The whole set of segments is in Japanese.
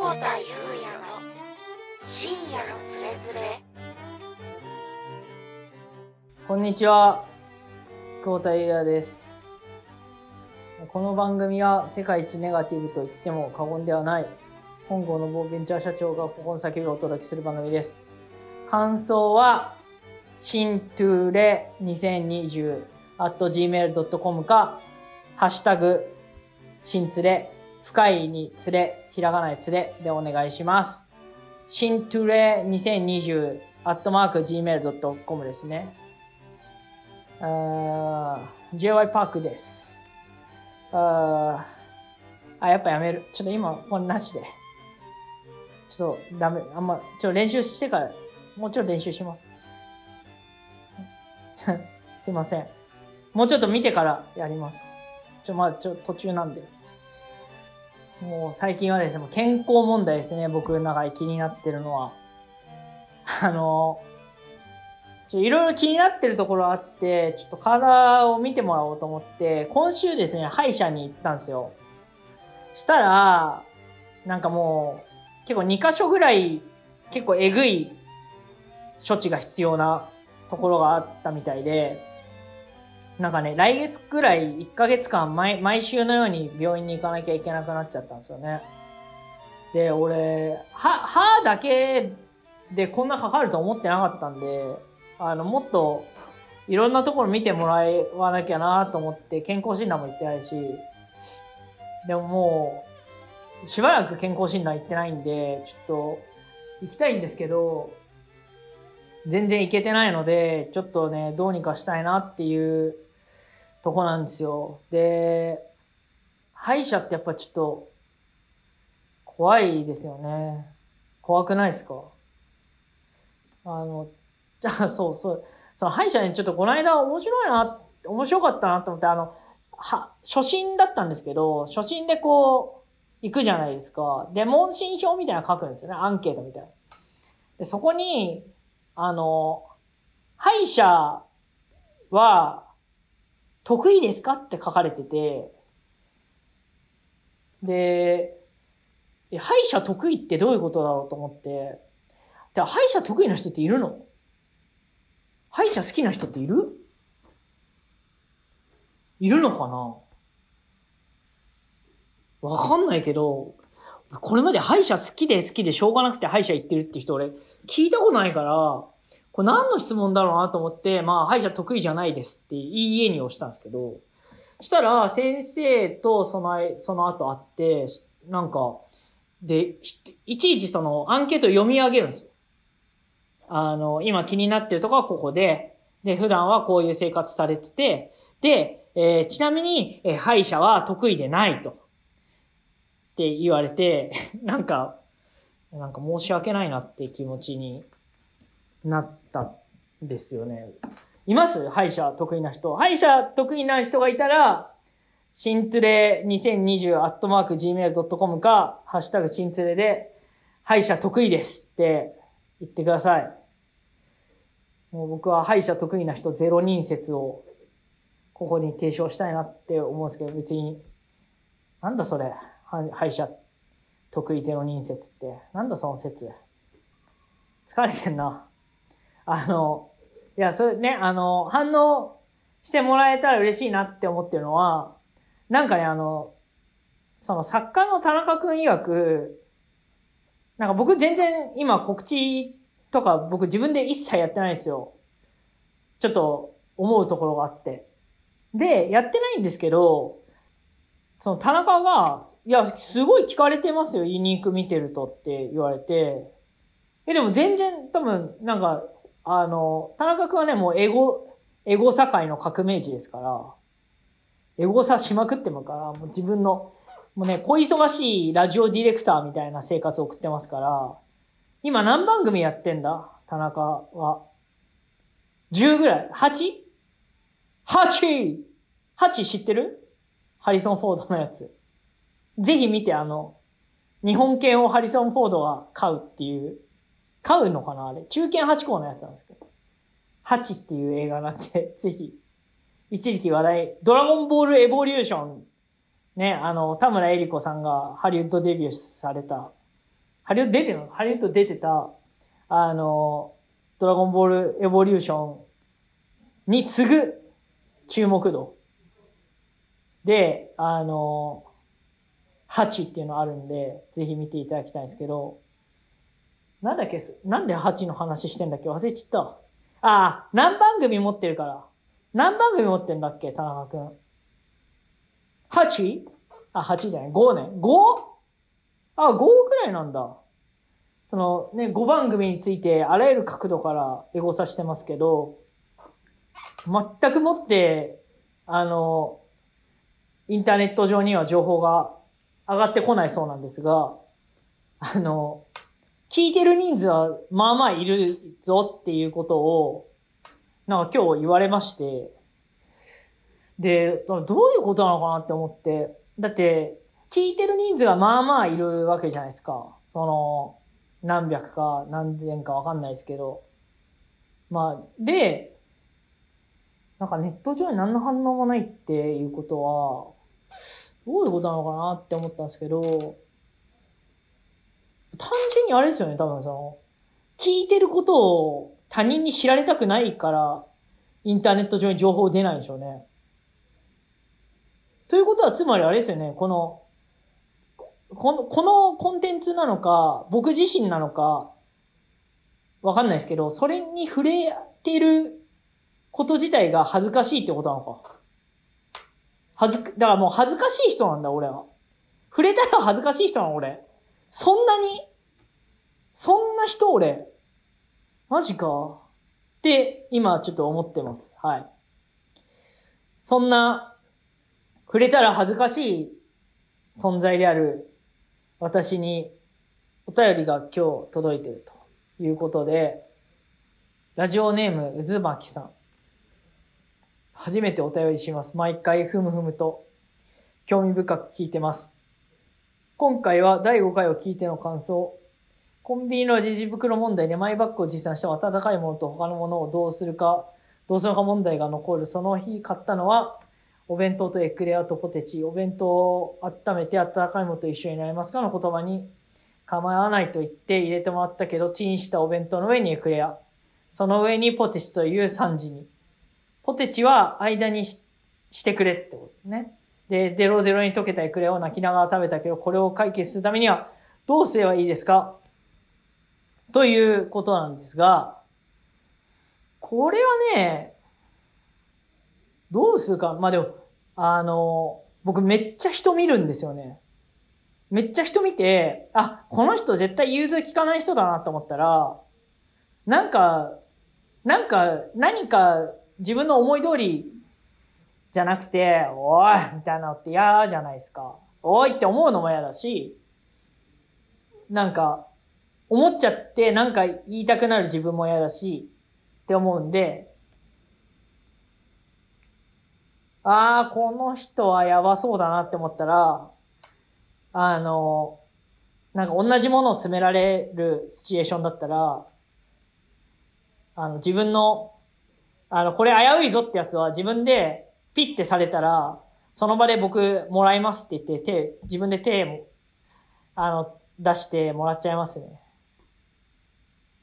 久保田裕也の深夜のつれづれ。こんにちは。久保田裕也です。この番組は世界一ネガティブと言っても過言ではない。本郷の某ベンチャー社長がここの先でお届けする番組です。感想は新トゥーレ2020 at gmail.com かハッシュタグ新つれ深いにつれひらがないつれでお願いします新トゥレ2020 at mark gmail.com ですね JY パークです。あ、やっぱやめる。ちょっと今、これなしで。ちょっとダメ。あんま、ちょっと練習してから、もうちょっと練習します。すいません。もうちょっと見てからやります。ちょ、まあ、ちょ、途中なんで。もう最近はですね、もう健康問題ですね。僕の中で気になってるのは。あのいろいろ気になってるところあって、ちょっと体を見てもらおうと思って、今週ですね、歯医者に行ったんですよ。したら、なんかもう、結構2箇所ぐらい、結構えぐい処置が必要なところがあったみたいで、なんかね、来月くらい1ヶ月間毎毎週のように病院に行かなきゃいけなくなっちゃったんですよね。で、俺、歯、歯だけでこんなかかると思ってなかったんで、あの、もっといろんなところ見てもらわなきゃなと思って健康診断も行ってないし、でももう、しばらく健康診断行ってないんで、ちょっと行きたいんですけど、全然行けてないので、ちょっとね、どうにかしたいなっていうとこなんですよ。で、歯医者ってやっぱちょっと怖いですよね。怖くないですか？あの、じゃあ、そうそう。その歯医者にちょっとこの間面白いな、面白かったなと思って、あの、は、初診だったんですけど、初診でこう、行くじゃないですか。で、問診票みたいなの書くんですよね。アンケートみたいな。で、そこに、あの、歯医者は、得意ですか？って書かれてて、で、え歯医者得意ってどういうことだろうと思って、で歯医者得意な人っているの？歯医者好きな人っている？いるのかな？わかんないけど、これまで歯医者好きで好きでしょうがなくて歯医者行ってるって人俺聞いたことないから、これ何の質問だろうなと思って、まあ歯医者得意じゃないですっていいえに押したんですけど、したら先生とそのその後会って、なんか、で、いちいちそのアンケート読み上げるんですよ。あの、今気になってるとこはここで、で、普段はこういう生活されてて、で、えーちなみに、えー歯医者は得意でないと。って言われて、なんか、なんか申し訳ないなって気持ちになったんですよね。います？歯医者得意な人。歯医者得意な人がいたら、シントレ2020アットマーク gmail.com か、ハッシュタグシントレで、歯医者得意ですって言ってください。もう僕は歯医者得意な人ゼロ人説をここに提唱したいなって思うんですけど、別に、なんだそれ、歯医者得意ゼロ人説って。なんだその説。疲れてんな。あの、いや、それね、あの、反応してもらえたら嬉しいなって思ってるのは、なんかね、あの、その作家の田中くん曰く、なんか僕全然今告知とか僕自分で一切やってないんですよ。ちょっと思うところがあって。で、やってないんですけど、その田中が、いや、すごい聞かれてますよ、ユニーク見てるとって言われて。え、でも全然多分、なんか、あの、田中くんはね、もうエゴ、エゴ社会の革命児ですから、エゴサしまくってもから、もう自分の、もうね、小忙しいラジオディレクターみたいな生活を送ってますから、今何番組やってんだ田中は。10ぐらい ?8?8!8 知ってる？ハリソン・フォードのやつ。ぜひ見て、あの、日本犬をハリソン・フォードが飼うっていう、飼うのかなあれ。中堅8校のやつなんですけど。8っていう映画なんで、ぜひ。一時期話題、ドラゴンボールエボリューション。ね、あの、田村恵里子さんがハリウッドデビューされたハリウッド出てるの？ハリウッド出てた、あの、ドラゴンボールエボリューションに次ぐ注目度。で、あの、8っていうのあるんで、ぜひ見ていただきたいんですけど、なんだっけ？なんで8の話してんだっけ？忘れちった。ああ、何番組持ってるから。何番組持ってんだっけ？田中くん。8? あ、8じゃない。5ね。5? あ、5くらいなんだ。そのね、5番組についてあらゆる角度からエゴサしてますけど、全くもって、あの、インターネット上には情報が上がってこないそうなんですが、あの、聞いてる人数はまあまあいるぞっていうことを、なんか今日言われまして、で、どういうことなのかなって思って、だって、聞いてる人数がまあまあいるわけじゃないですか。その、何百か何千かわかんないですけど。まあ、で、なんかネット上に何の反応もないっていうことは、どういうことなのかなって思ったんですけど、単純にあれですよね、多分その、聞いてることを他人に知られたくないから、インターネット上に情報出ないんでしょうね。ということは、つまりあれですよね、この、この、このコンテンツなのか、僕自身なのか、わかんないですけど、それに触れてること自体が恥ずかしいってことなのか。恥ず、だからもう恥ずかしい人なんだ、俺は。触れたら恥ずかしい人なの、俺。そんなにそんな人、俺。マジか？って、今ちょっと思ってます。はい。そんな、触れたら恥ずかしい存在である私にお便りが今日届いてるということで、ラジオネーム渦巻さん。初めてお便りします。毎回ふむふむと興味深く聞いてます。今回は第5回を聞いての感想。コンビニのレジ袋問題でマイバッグを持参した温かいものと他のものをどうするか、どうするか問題が残る。その日買ったのは、お弁当とエクレアとポテチ。お弁当を温めて温かいものと一緒になりますか？の言葉に構わないと言って入れてもらったけど、チンしたお弁当の上にエクレア。その上にポテチという3時に。ポテチは間にしてくれってことですね。で、デロデロに溶けたエクレアを泣きながら食べたけど、これを解決するためにはどうすればいいですか？ということなんですが、これはね、どうするか。まあ、でも、あの、僕めっちゃ人見るんですよね。めっちゃ人見て、あ、この人絶対融通聞かない人だなと思ったら、なんか、なんか、何か自分の思い通りじゃなくて、おいみたいなのって嫌じゃないですか。おいって思うのも嫌だし、なんか、思っちゃってなんか言いたくなる自分も嫌だし、って思うんで、ああ、この人はやばそうだなって思ったら、あの、なんか同じものを詰められるシチュエーションだったら、あの、自分の、あの、これ危ういぞってやつは自分でピッてされたら、その場で僕もらいますって言って手、自分で手も、あの、出してもらっちゃいますね。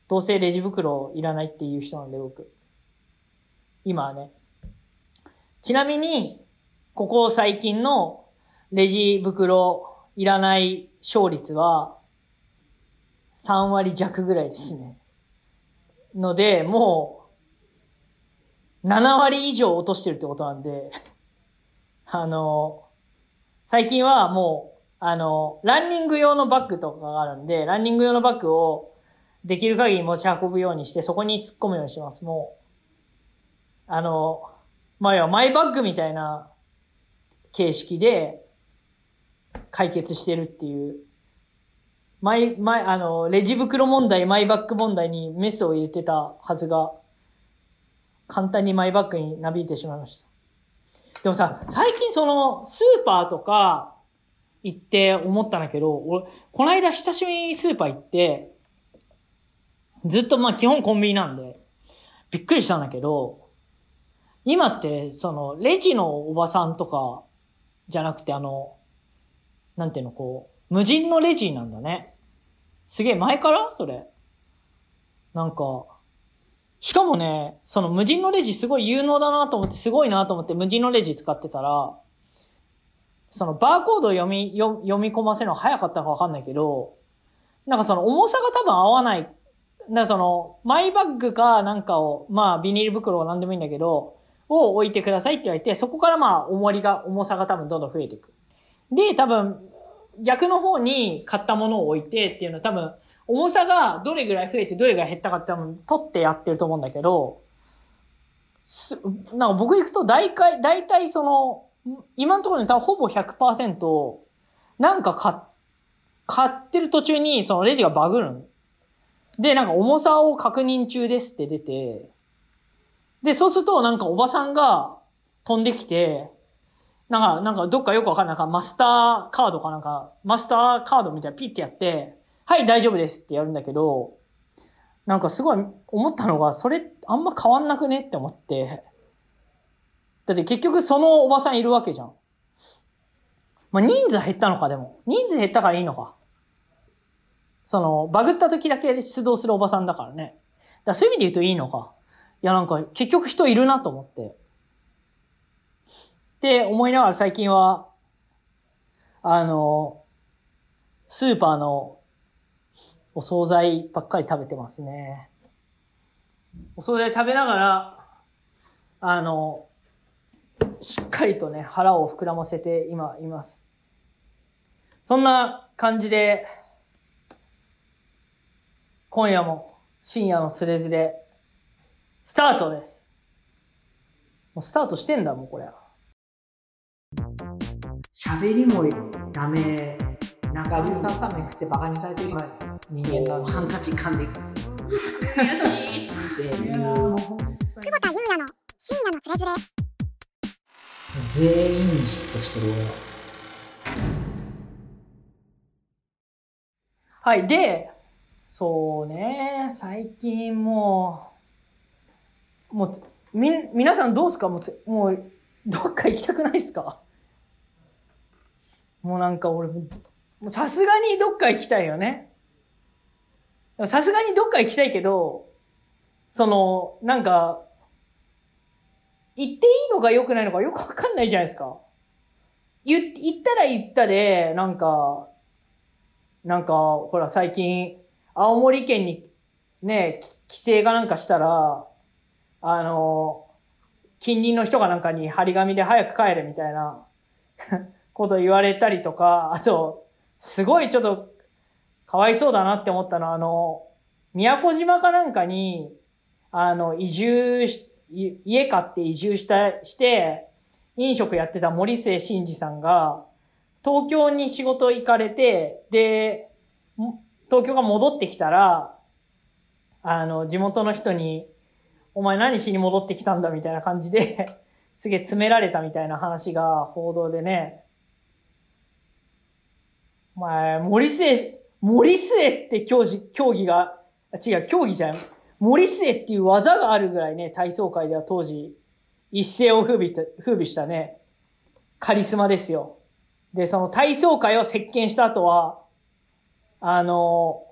どうせレジ袋いらないっていう人なんで僕。今はね。ちなみに、ここ最近のレジ袋いらない勝率は3割弱ぐらいですね。ので、もう7割以上落としてるってことなんで、あの、最近はもう、あの、ランニング用のバッグとかがあるんで、ランニング用のバッグをできる限り持ち運ぶようにして、そこに突っ込むようにします。もう、あの、まあ、要はマイバッグみたいな形式で解決してるっていう。マイ、マイ、あの、レジ袋問題、マイバッグ問題にメスを入れてたはずが、簡単にマイバッグになびいてしまいました。でもさ、最近その、スーパーとか行って思ったんだけど、俺、この間久しぶりにスーパー行って、ずっとまあ基本コンビニなんで、びっくりしたんだけど、今って、その、レジのおばさんとか、じゃなくて、あの、なんていうの、こう、無人のレジなんだね。すげえ前から？それ。なんか、しかもね、その無人のレジすごい有能だなと思って、すごいなと思って無人のレジ使ってたら、そのバーコード読み、読み込ませるの早かったかわかんないけど、なんかその重さが多分合わない。だからその、マイバッグかなんかを、まあビニール袋は何でもいいんだけど、を置いてくださいって言われて、そこからまあ重りが、重さが多分どんどん増えていく。で、多分、逆の方に買ったものを置いてっていうのは多分、重さがどれぐらい増えてどれぐらい減ったかって多分取ってやってると思うんだけど、すなんか僕行くと大体、大体その、今のところに多分ほぼ100%、なんか買、買ってる途中にそのレジがバグるの。で、なんか重さを確認中ですって出て、で、そうするとなんかおばさんが飛んできて、なんか、なんかどっかよくわかんない。なんかマスターカードかなんか、マスターカードみたいなピッてやって、はい、大丈夫ですってやるんだけど、なんかすごい思ったのが、それあんま変わんなくねって思って。だって結局そのおばさんいるわけじゃん。まあ、人数減ったのかでも。人数減ったからいいのか。その、バグった時だけ出動するおばさんだからね。だそういう意味で言うといいのか。いやなんか結局人いるなと思って。って思いながら最近は、あの、スーパーのお惣菜ばっかり食べてますね。お惣菜食べながら、あの、しっかりとね、腹を膨らませて今います。そんな感じで、今夜も深夜のつれづれ、スタートです。もうスタートしてんだもん、これ。喋りもダメ。なんか、ルータンタンメン食ってバカにされてる人間なんで。ハンカチ噛んで悔しいっていういう久保田裕也の深夜のつれづれ全員に嫉妬してる俺ははい。で、そうね、最近もう、もう、み、皆さんどうすか？もう、もう、どっか行きたくないっすか？もうなんか俺、さすがにどっか行きたいよね。さすがにどっか行きたいけど、その、なんか、行っていいのか良くないのかよくわかんないじゃないですか。言、言ったら言ったで、なんか、なんか、ほら、最近、青森県に、ね、規制がなんかしたら、あの、近隣の人がなんかに張り紙で早く帰れみたいな こと言われたりとか、あと、すごいちょっと、かわいそうだなって思ったのは、あの、宮古島かなんかに、あの、移住し、家買って移住した、して、飲食やってた森末慎二さんが、東京に仕事行かれて、で、東京が戻ってきたら、あの、地元の人に、お前何しに戻ってきたんだみたいな感じで、すげえ詰められたみたいな話が報道でね、お前、森末、森末って競技、競技が、違う、競技じゃん。森末っていう技があるぐらいね、体操界では当時、一世を風靡風靡したね、カリスマですよ。で、その体操界を席巻した後は、あの、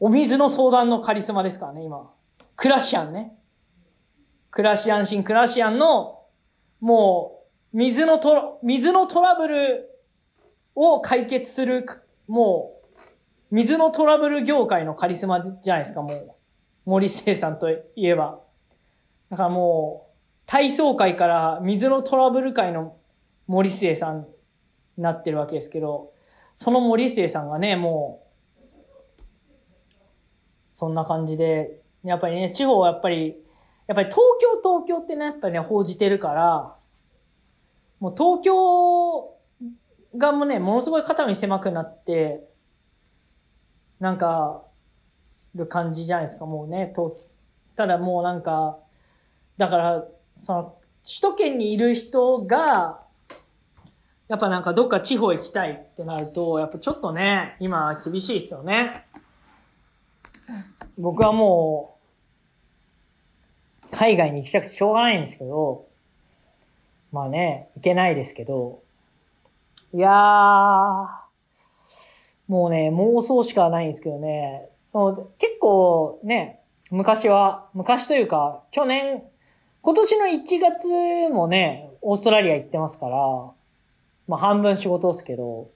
お水の相談のカリスマですからね、今。クラシアンね。クラシアンシン、クラシアンの、もう、水のトラ、水のトラブルを解決する、もう、水のトラブル業界のカリスマじゃないですか、もう。森末さんといえば。だからもう、体操界から水のトラブル界の森末さんになってるわけですけど、その森末さんがね、もう、そんな感じで、やっぱりね、地方はやっぱり、やっぱり東京、東京ってね、やっぱりね、報じてるから、もう東京がもうね、ものすごい肩身狭くなって、なんか、る感じじゃないですか、もうね。とただもうなんか、だから、その、首都圏にいる人が、やっぱなんかどっか地方行きたいってなると、やっぱちょっとね、今厳しいですよね。僕はもう、海外に行きたくてしょうがないんですけど、まあね、行けないですけど、いやー、もうね、妄想しかないんですけどね。もう結構ね、昔は、昔というか、去年、今年の1月もね、オーストラリア行ってますから、まあ半分仕事ですけど、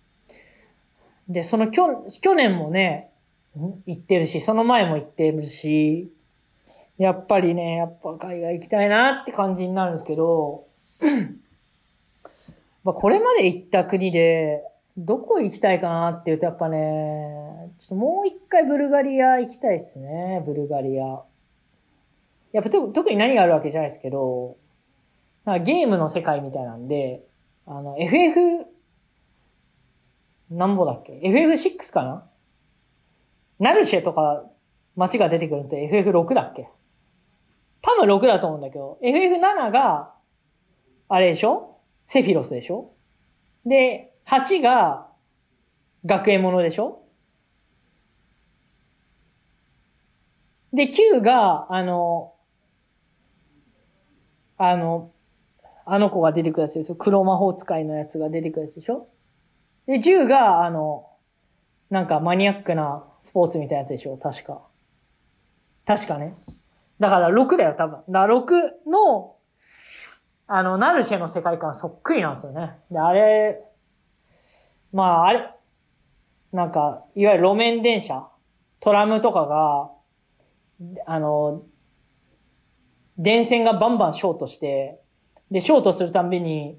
で、その去、去年もね、行ってるし、その前も行ってるし、やっぱりね、やっぱ海外行きたいなって感じになるんですけど、まあこれまで行った国で、どこ行きたいかなって言うとやっぱね、ちょっともう一回ブルガリア行きたいですね、ブルガリア。やっぱ特特に何があるわけじゃないですけど、なんかゲームの世界みたいなんで、あの、FF、なんぼだっけ ?FF6 かな？ナルシェとか街が出てくるのって FF6 だっけ？多分6だと思うんだけど、FF7 が、あれでしょ？セフィロスでしょ？で、8が学園ものでしょ？で、9が、あの、あの、あの子が出てくるやつですよ。黒魔法使いのやつが出てくるやつでしょ？で、10が、あの、なんかマニアックなスポーツみたいなやつでしょ？確か。確かね。だから6だよ、多分。だから6の、あの、ナルシェの世界観そっくりなんですよね。で、あれ、まあ、あれ、なんか、いわゆる路面電車、トラムとかが、あの、電線がバンバンショートして、で、ショートするたんびに、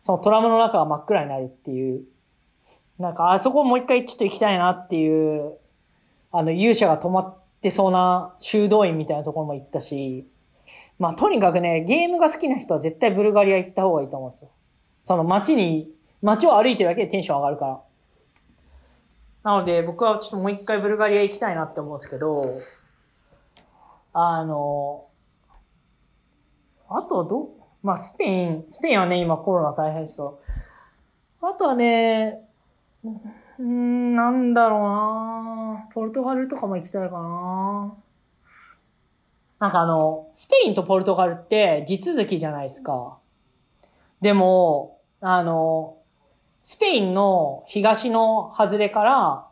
そのトラムの中が真っ暗になるっていう、なんか、あそこもう一回ちょっと行きたいなっていう、あの、勇者が止まってそうな修道院みたいなところも行ったし、まあ、とにかくね、ゲームが好きな人は絶対ブルガリア行った方がいいと思うんですよ。その街に、街を歩いてるだけでテンション上がるから。なので、僕はちょっともう一回ブルガリア行きたいなって思うんですけど、あの、あとはど、まあ、スペイン、スペインはね、今コロナ大変ですけど、あとはね、うん、なんだろうな。ポルトガルとかも行きたいかな。なんかあの、スペインとポルトガルって地続きじゃないですか。でも、あの、スペインの東の外れから、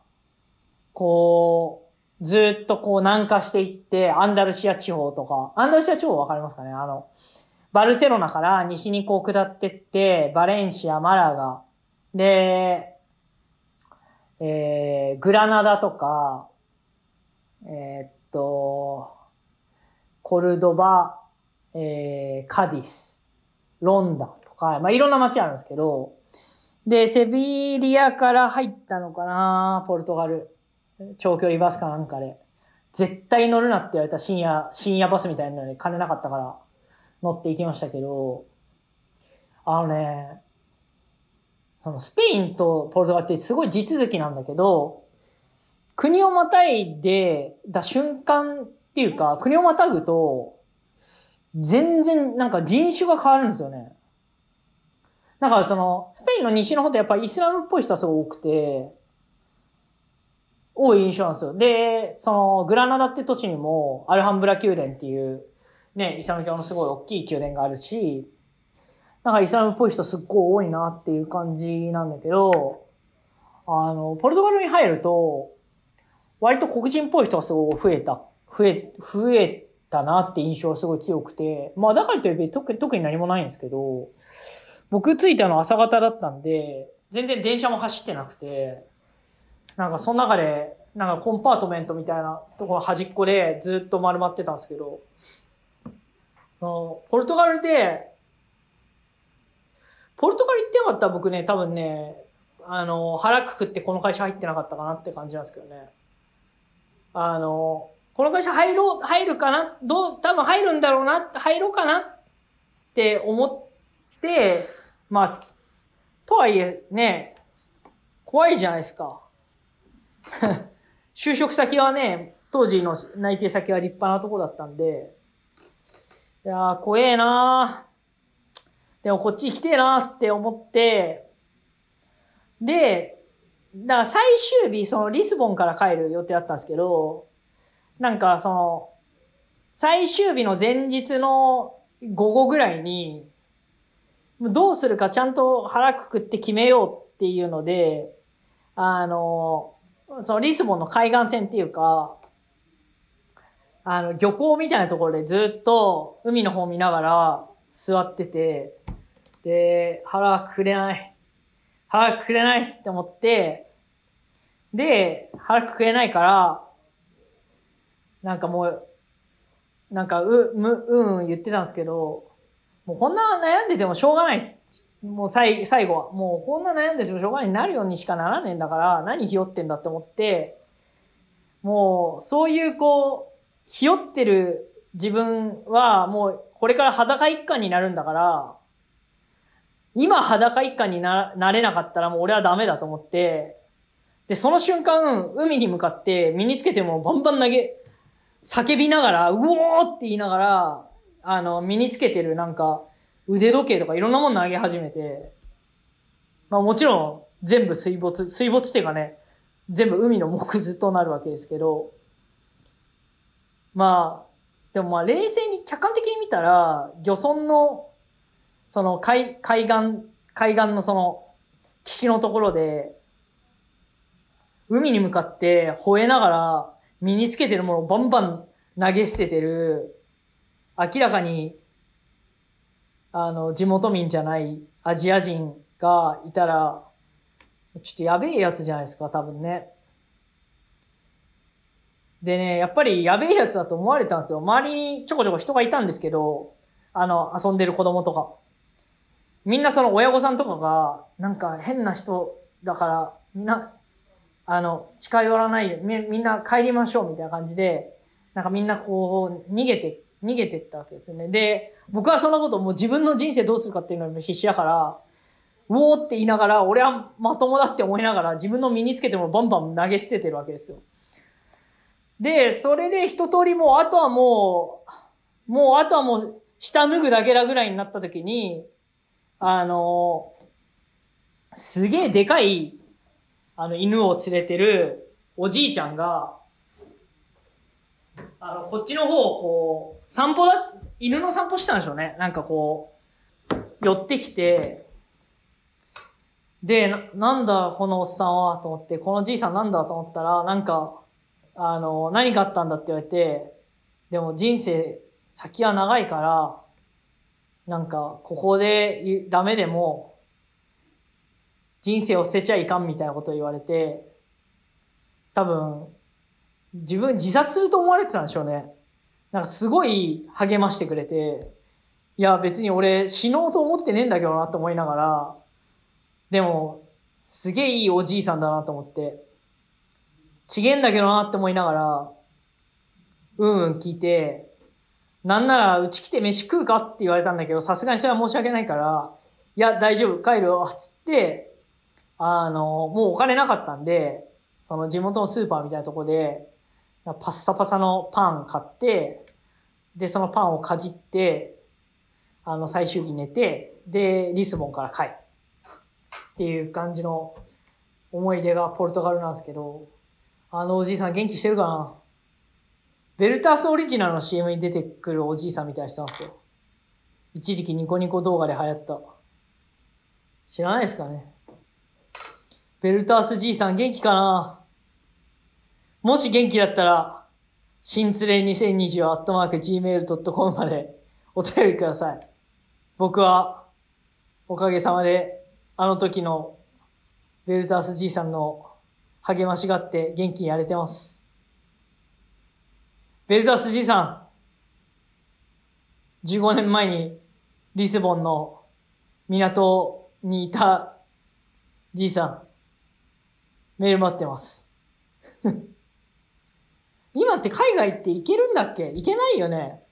こう、ずっとこう南下していって、アンダルシア地方とか、アンダルシア地方わかりますかね？あの、バルセロナから西にこう下ってって、バレンシア、マラガ、で、えー、グラナダとか、えーっと、コルドバ、えー、カディス、ロンダとか、まあ、いろんな街あるんですけど、で、セビリアから入ったのかなポルトガル。長距離バスかなんかで。絶対乗るなって言われた深夜、深夜バスみたいなのに金なかったから乗って行きましたけど、あのね、そのスペインとポルトガルってすごい地続きなんだけど、国をまたいでだ瞬間っていうか、国をまたぐと、全然なんか人種が変わるんですよね。だからその、スペインの西の方ってやっぱりイスラムっぽい人はすごい多くて、多い印象なんですよ。で、その、グラナダって都市にも、アルハンブラ宮殿っていう、ね、イスラム教のすごい大きい宮殿があるし、なんかイスラムっぽい人すっごい多いなっていう感じなんだけど、あの、ポルトガルに入ると、割と黒人っぽい人がすごい増えた、増え、増えたなって印象がすごい強くて、まあだからといって特に特に何もないんですけど、僕着いたの朝方だったんで、全然電車も走ってなくて、なんかその中で、なんかコンパートメントみたいなところ端っこでずっと丸まってたんですけど、のポルトガルで、ポルトガル行ってなかったら僕ね、多分ね、あの、腹くくってこの会社入ってなかったかなって感じなんですけどね。あの、この会社入ろう、入るかな？どう、多分入るんだろうな、入ろうかなって思って、まあ、とはいえね、怖いじゃないですか。就職先はね、当時の内定先は立派なとこだったんで、いやー、怖えなー。でもこっち来てえなーって思って、で、だから最終日、そのリスボンから帰る予定だったんですけど、なんかその、最終日の前日の午後ぐらいに、どうするかちゃんと腹くくって決めようっていうので、あの、そのリスボンの海岸線っていうか、あの、漁港みたいなところでずっと海の方見ながら座ってて、で、腹くくれない。腹くくれないって思って、で、腹くくれないから、なんかもう、なんか、う、む、うんうん言ってたんですけど、もうこんな悩んでてもしょうがない。もう最最後は。もうこんな悩んでてもしょうがないに。なるようにしかならねえんだから、何ひよってんだって思って、もう、そういうこう、ひよってる自分は、もう、これから裸一貫になるんだから、今裸一貫にな、なれなかったらもう俺はダメだと思って、で、その瞬間、海に向かって身につけてもバンバン投げ、叫びながら、うおーって言いながら、あの、身につけてるなんか、腕時計とかいろんなもの投げ始めて、まあもちろん全部水没、水没っていうかね、全部海の木図となるわけですけど、まあ、でもまあ冷静に客観的に見たら、漁村の、その海、海岸、海岸のその、岸のところで、海に向かって吠えながら身につけてるものをバンバン投げ捨ててる、明らかに、あの、地元民じゃないアジア人がいたら、ちょっとやべえやつじゃないですか、多分ね。でね、やっぱりやべえやつだと思われたんですよ。周りにちょこちょこ人がいたんですけど、あの、遊んでる子供とか。みんなその親御さんとかが、なんか変な人だから、みんな、あの、近寄らないで、みみんな帰りましょうみたいな感じで、なんかみんなこう、逃げて、逃げてったわけですよね。で、僕はそんなこともう自分の人生どうするかっていうのに必死だから、うおーって言いながら、俺はまともだって思いながら、自分の身につけてもバンバン投げ捨ててるわけですよ。で、それで一通りもう、あとはもう、もう、あとはもう、下脱ぐだけだぐらいになった時に、あの、すげえでかい、あの、犬を連れてるおじいちゃんが、あの、こっちの方をこう、散歩だ、犬の散歩したんでしょうね。なんかこう、寄ってきて、で、ななんだこのおっさんはと思って、このじいさんなんだと思ったら、なんか、あの、何があったんだって言われて、でも人生先は長いから、なんか、ここでダメでも、人生を捨てちゃいかんみたいなことを言われて、多分、自分自殺すると思われてたんでしょうね。なんかすごい励ましてくれて、いや別に俺死のうと思ってねえんだけどなと思いながら、でも、すげえいいおじいさんだなと思って、ちげんだけどなって思いながら、うんうん聞いて、なんならうち来て飯食うかって言われたんだけど、さすがにそれは申し訳ないから、いや大丈夫帰るよ、つって、あの、もうお金なかったんで、その地元のスーパーみたいなとこで、パッサパサのパン買って、で、そのパンをかじって、あの、最終日寝て、で、リスボンから帰る。っていう感じの思い出がポルトガルなんですけど、あのおじいさん元気してるかな？ベルタースオリジナルの CM に出てくるおじいさんみたいな人なんですよ。一時期ニコニコ動画で流行った。知らないですかね？ベルタースじいさん元気かな？もし元気だったら、新連れ2020アットマーク gmail.com までお便りください。僕は、おかげさまで、あの時のベルタースじいさんの励ましがって元気にやれてます。ベルタースじいさん、15年前にリスボンの港にいたじいさん、メール待ってます。今って海外って行けるんだっけ？行けないよね。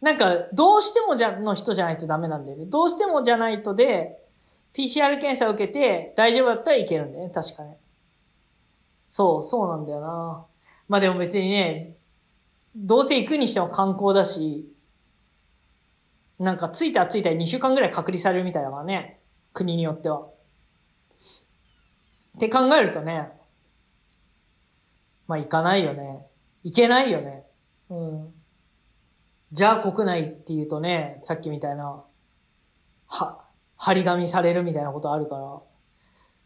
なんか、どうしてもじゃ、の人じゃないとダメなんだよね。どうしてもじゃないとで、PCR 検査を受けて大丈夫だったらいけるんだよね。確かね。そう、そうなんだよな。まあでも別にね、どうせ行くにしても観光だし、なんか着いたら着いたら2週間ぐらい隔離されるみたいだからね。国によっては。って考えるとね、まあ行かないよね。行けないよね。うん。じゃあ国内って言うとね、さっきみたいな、は、張り紙されるみたいなことあるから、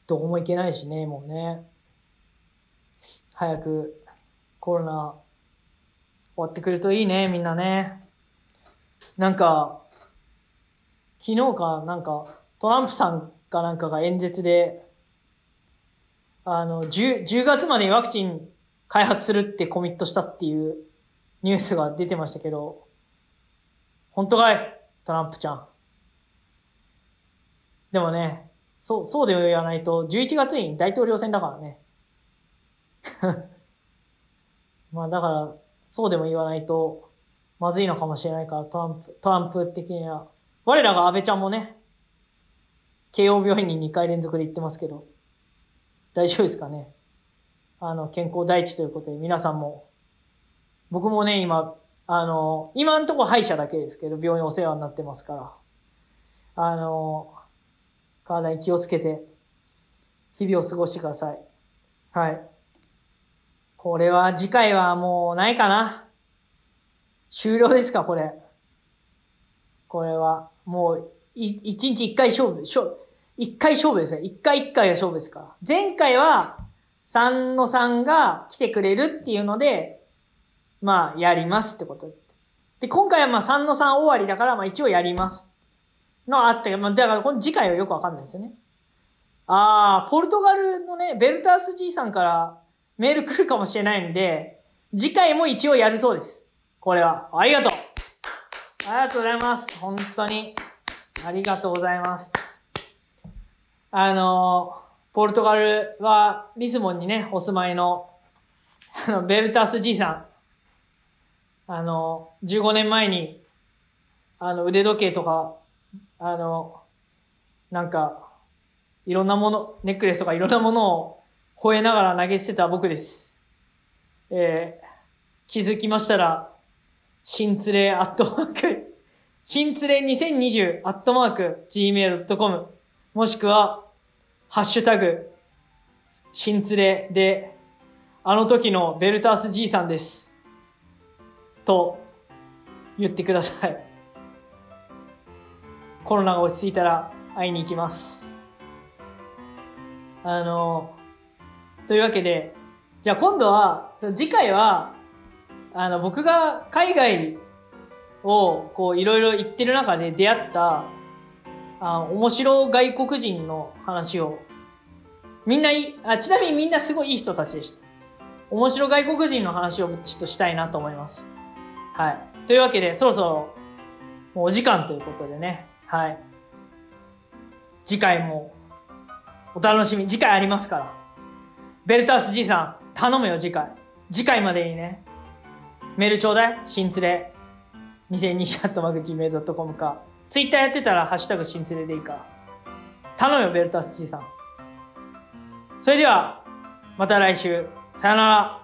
どこも行けないしね、もうね。早くコロナ終わってくるといいね、みんなね。なんか、昨日かなんか、トランプさんかなんかが演説で、あの、10, 10月までにワクチン開発するってコミットしたっていうニュースが出てましたけど、本当かい？トランプちゃん。でもね、そう、そうで言わないと、11月に大統領選だからね。まあだから、そうでも言わないと、まずいのかもしれないから、トランプ、トランプ的には。我らが安倍ちゃんもね、慶応病院に2回連続で行ってますけど、大丈夫ですかね。あの、健康第一ということで、皆さんも、僕もね、今、あの、今んとこ歯医者だけですけど、病院お世話になってますから、あの、体に気をつけて、日々を過ごしてください。はい。これは、次回はもうないかな。終了ですか、これ。これは、もう、い、一日一回勝負、勝、一回勝負ですね。一回一回が勝負ですから。前回は、三の三が来てくれるっていうので、まあ、やりますってことで。今回はまあ3の3終わりだから、まあ一応やります。のあったけど、まあだからこの次回はよくわかんないですよね。あー、ポルトガルのね、ベルタース G さんからメール来るかもしれないんで、次回も一応やるそうです。これは。ありがとうありがとうございます。本当に。ありがとうございます。あのポルトガルはリスボンにね、お住まいの、あの、ベルタス G さん。あの、15年前に、あの、腕時計とか、あの、なんか、いろんなもの、ネックレスとかいろんなものを吠えながら投げ捨てた僕です。えー、気づきましたら、新連れアットマーク、新連れ2020アットマーク gmail.com もしくは、ハッシュタグ、新連れで、あの時のベルタース G さんです。と言ってください。コロナが落ち着いたら会いに行きます。あの、というわけで、じゃあ今度は、次回は、あの、僕が海外をこういろいろ行ってる中で出会った、あ面白外国人の話を、みんないいあ、ちなみにみんなすごいいい人たちでした。面白外国人の話をちょっとしたいなと思います。はい。というわけで、そろそろ、もうお時間ということでね。はい。次回も、お楽しみ。次回ありますから。ベルタース G さん、頼むよ、次回。次回までにね。メールちょうだい。新連れ。2020アットマーク Gmail.com か。ツイッターやってたら、ハッシュタグ新連れでいいか。頼むよ、ベルタス G さん。それでは、また来週。さよなら。